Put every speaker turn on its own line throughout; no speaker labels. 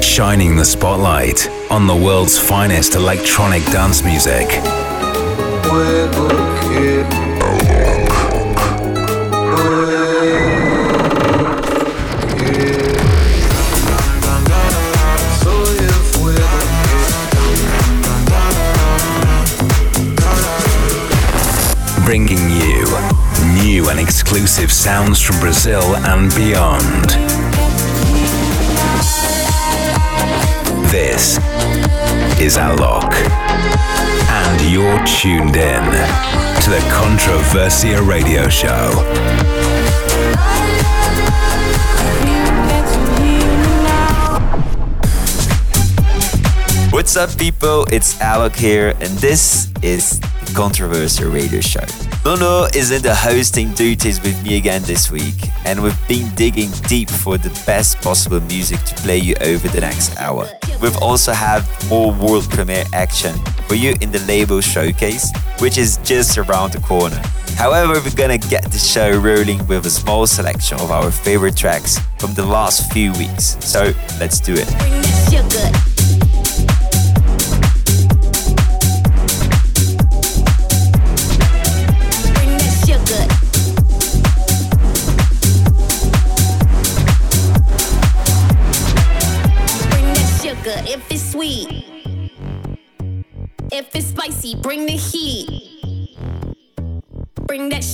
Shining the spotlight on the world's finest electronic dance music. Bringing and exclusive sounds from Brazil and beyond. This is Alok, and you're tuned in to the Controversia Radio Show.
What's up, people? It's Alok here, and this is the Radio Show. Mono is in the hosting duties with me again this week, and we've been digging deep for the best possible music to play you over the next hour. We've also had more world premiere action for you in the label showcase, which is just around the corner. However, we're gonna get the show rolling with a small selection of our favorite tracks from the last few weeks, so let's do it.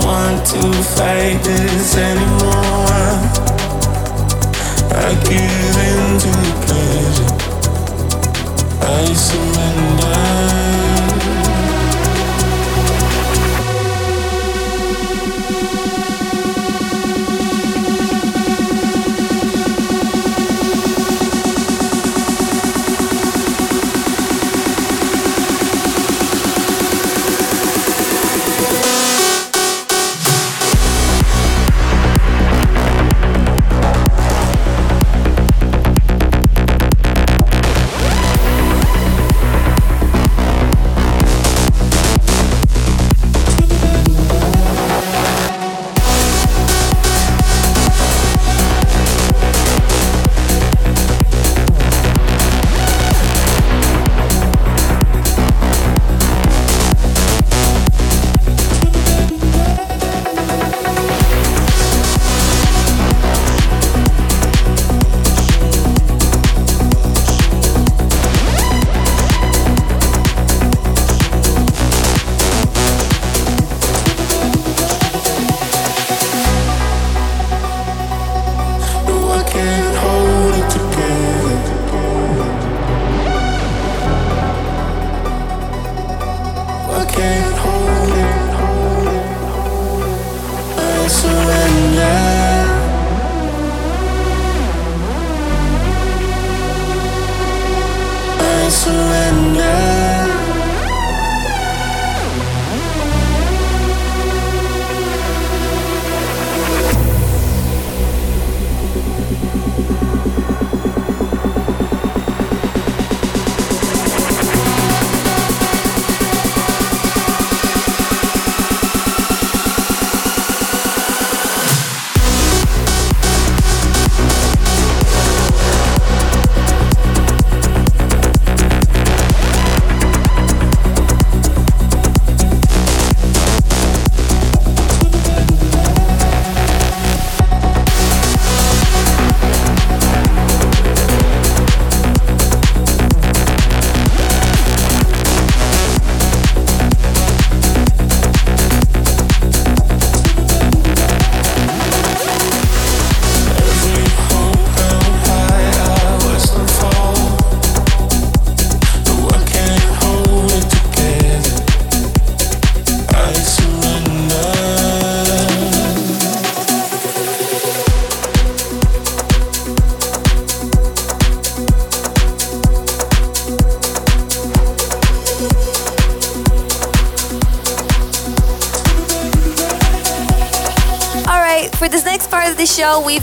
don't want to fight this anymore. I give in to pleasure. I surrender.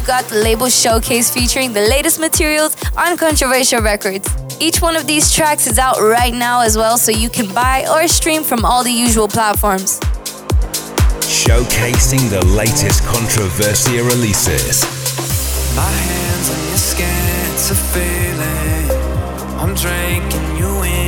got the label showcase featuring the latest materials on Controversia Records. Each one of these tracks is out right now as well, so you can buy or stream from all the usual platforms.
Showcasing the latest Controversia releases.
My hands on your skin, it's a feeling. I'm drinking you in.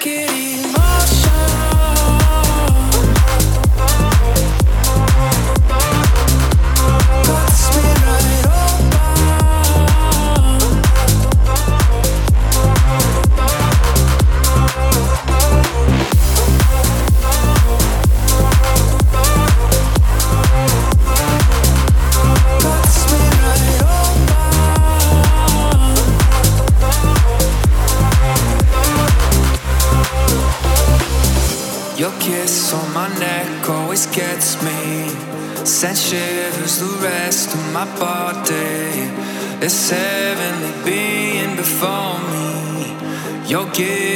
This heavenly being before me, you're giving.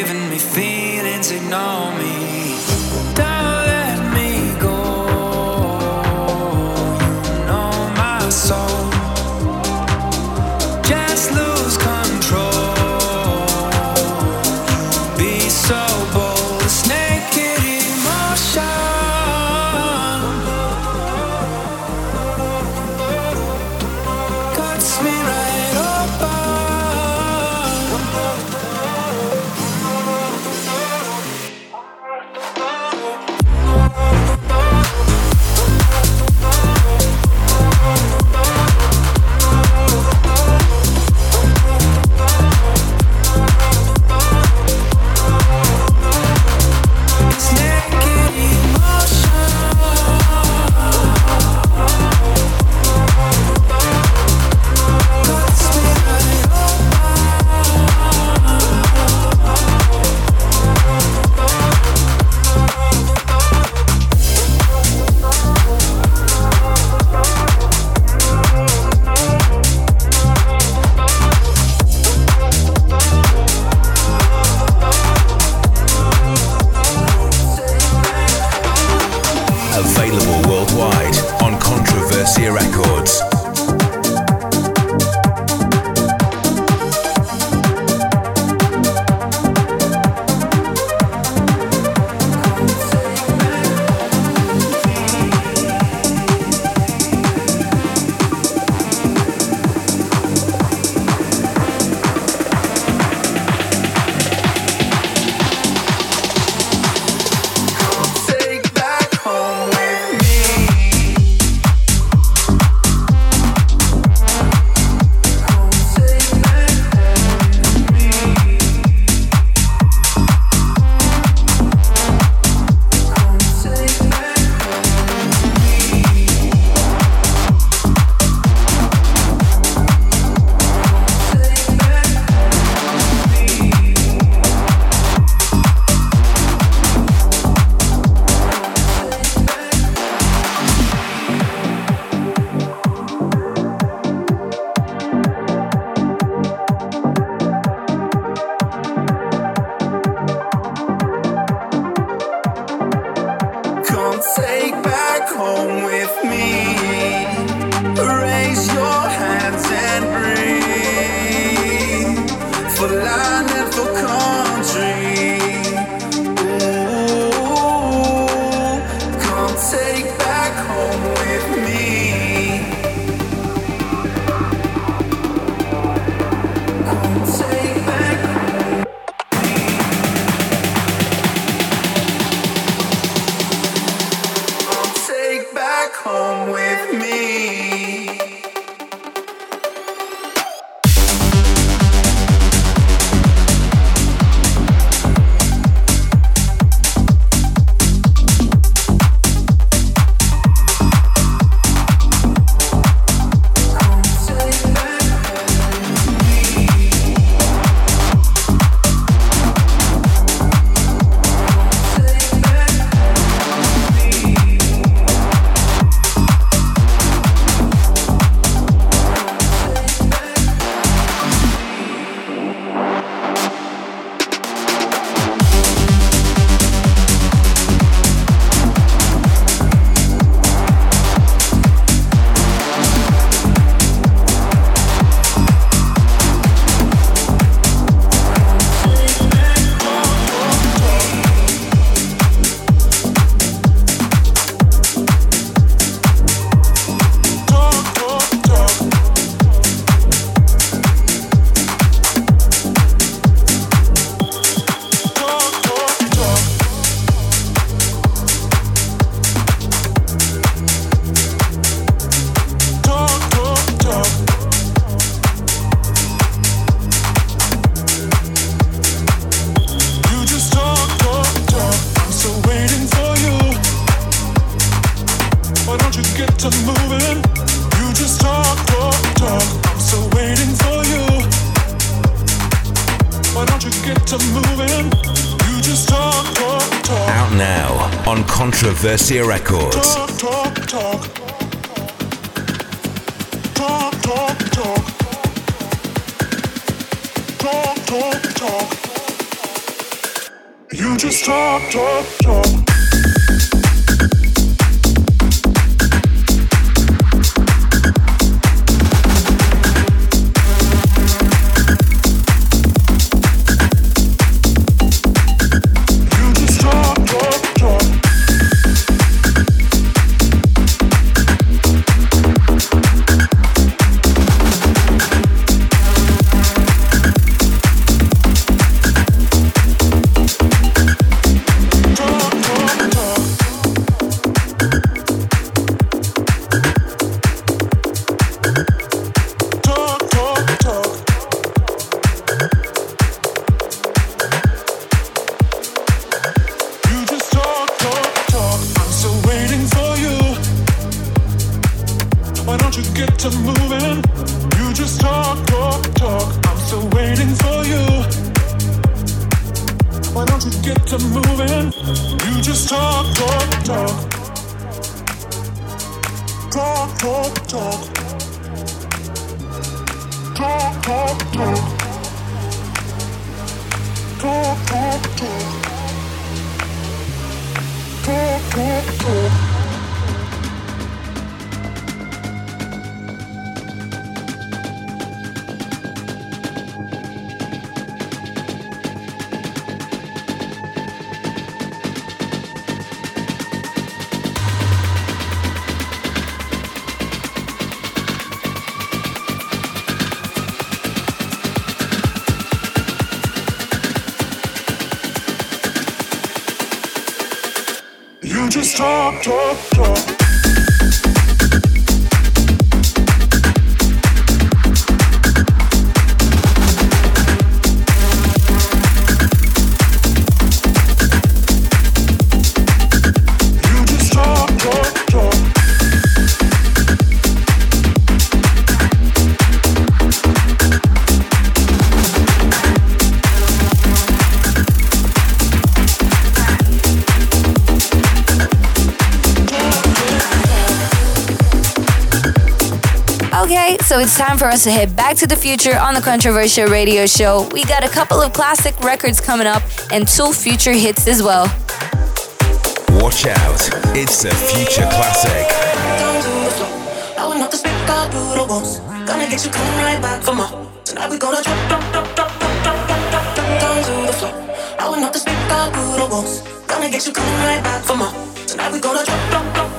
Mercia Records.
Talk, talk, talk. You just talk, talk. just talk, talk, talk.
so it's time for us to head back to the future on the Controversia Radio Show. We got a couple of classic records coming up and two future hits as well.
Watch out, it's a future classic.
Gonna get you coming right back for more. Tonight we gonna drop, drop, drop, drop, drop, drop, drop, drop, drop, drop.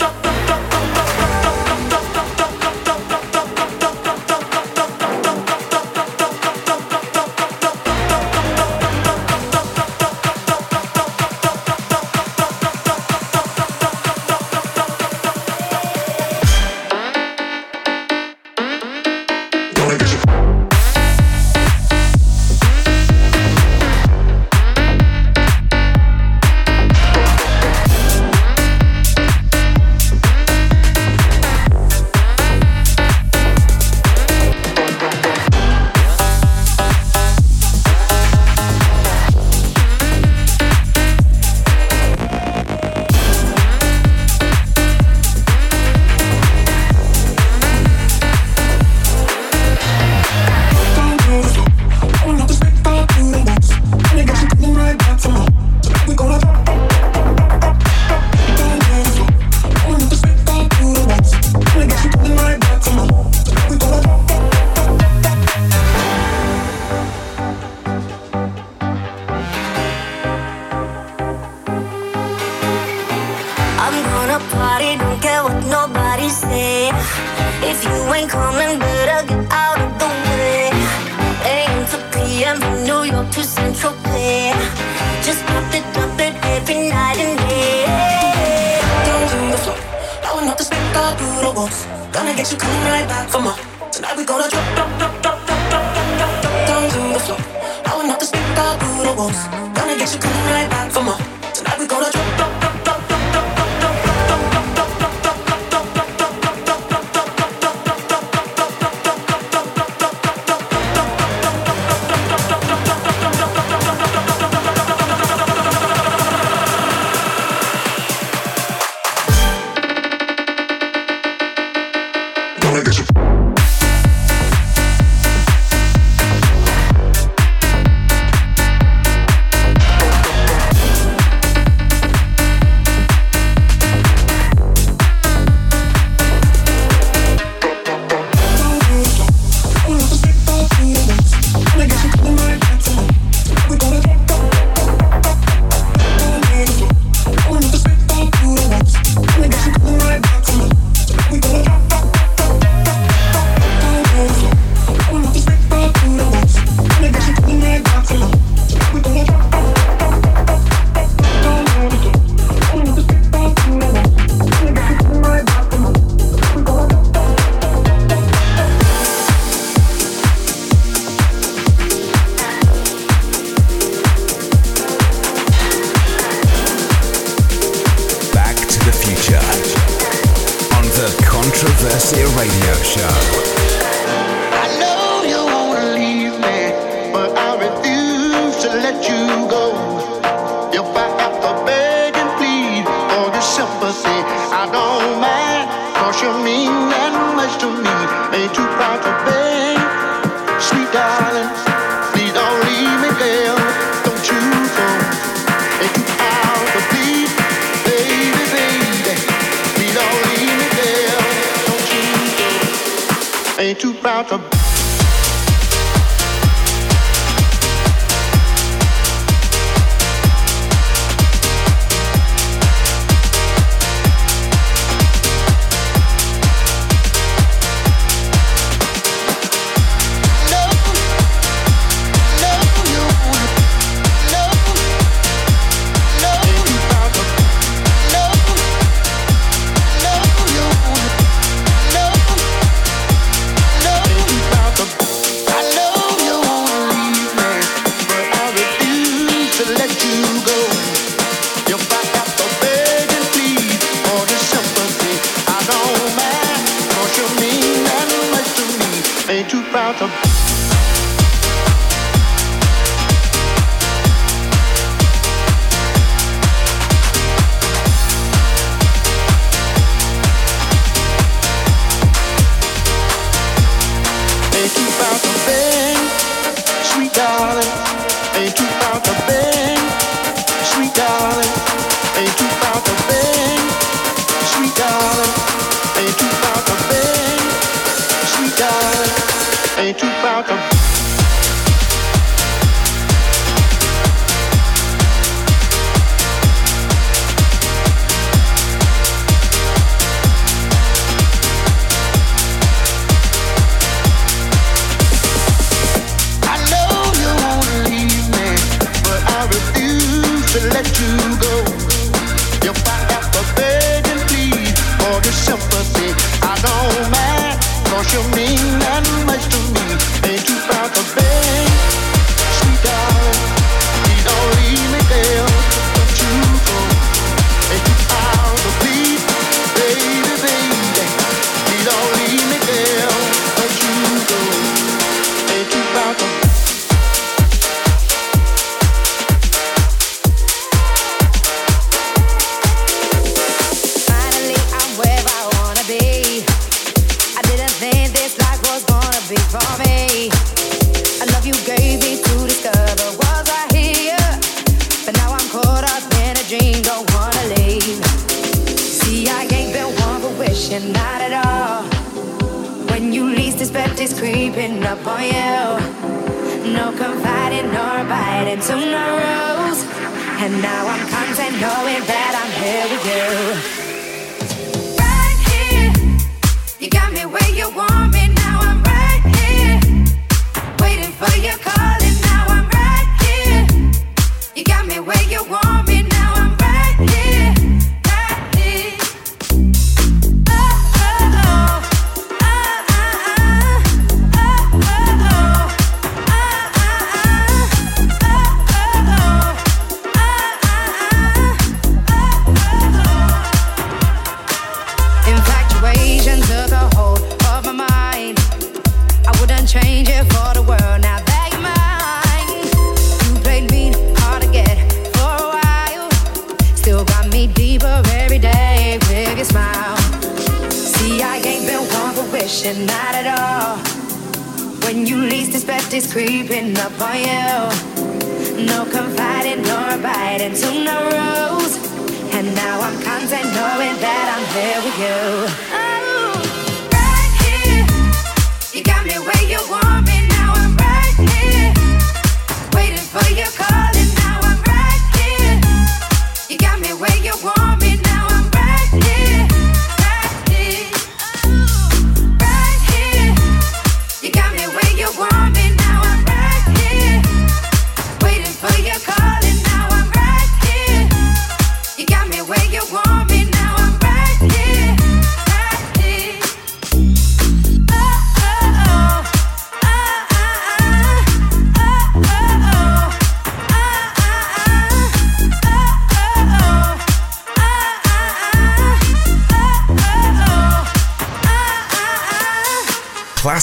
out of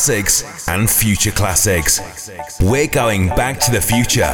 classics and future classics. We're going back to the future.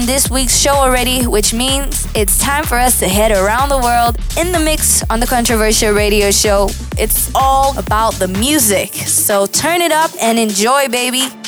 on this week's show already, which means it's time for us to head around the world in the mix on the Controversia Radio Show. It's all about the music, so turn it up and enjoy, baby.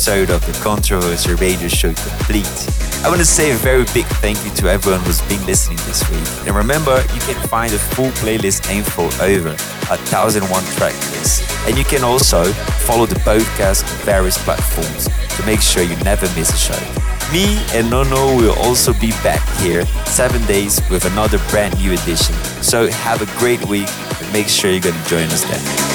Episode of the Controversia Radio Show complete. I want to say a very big thank you to everyone who's been listening this week. And remember, you can find a full playlist info over a 1001 track list. And you can also follow the podcast on various platforms to make sure you never miss a show. Me and Nono will also be back here seven days with another brand new edition. So have a great week and make sure you're going to join us then.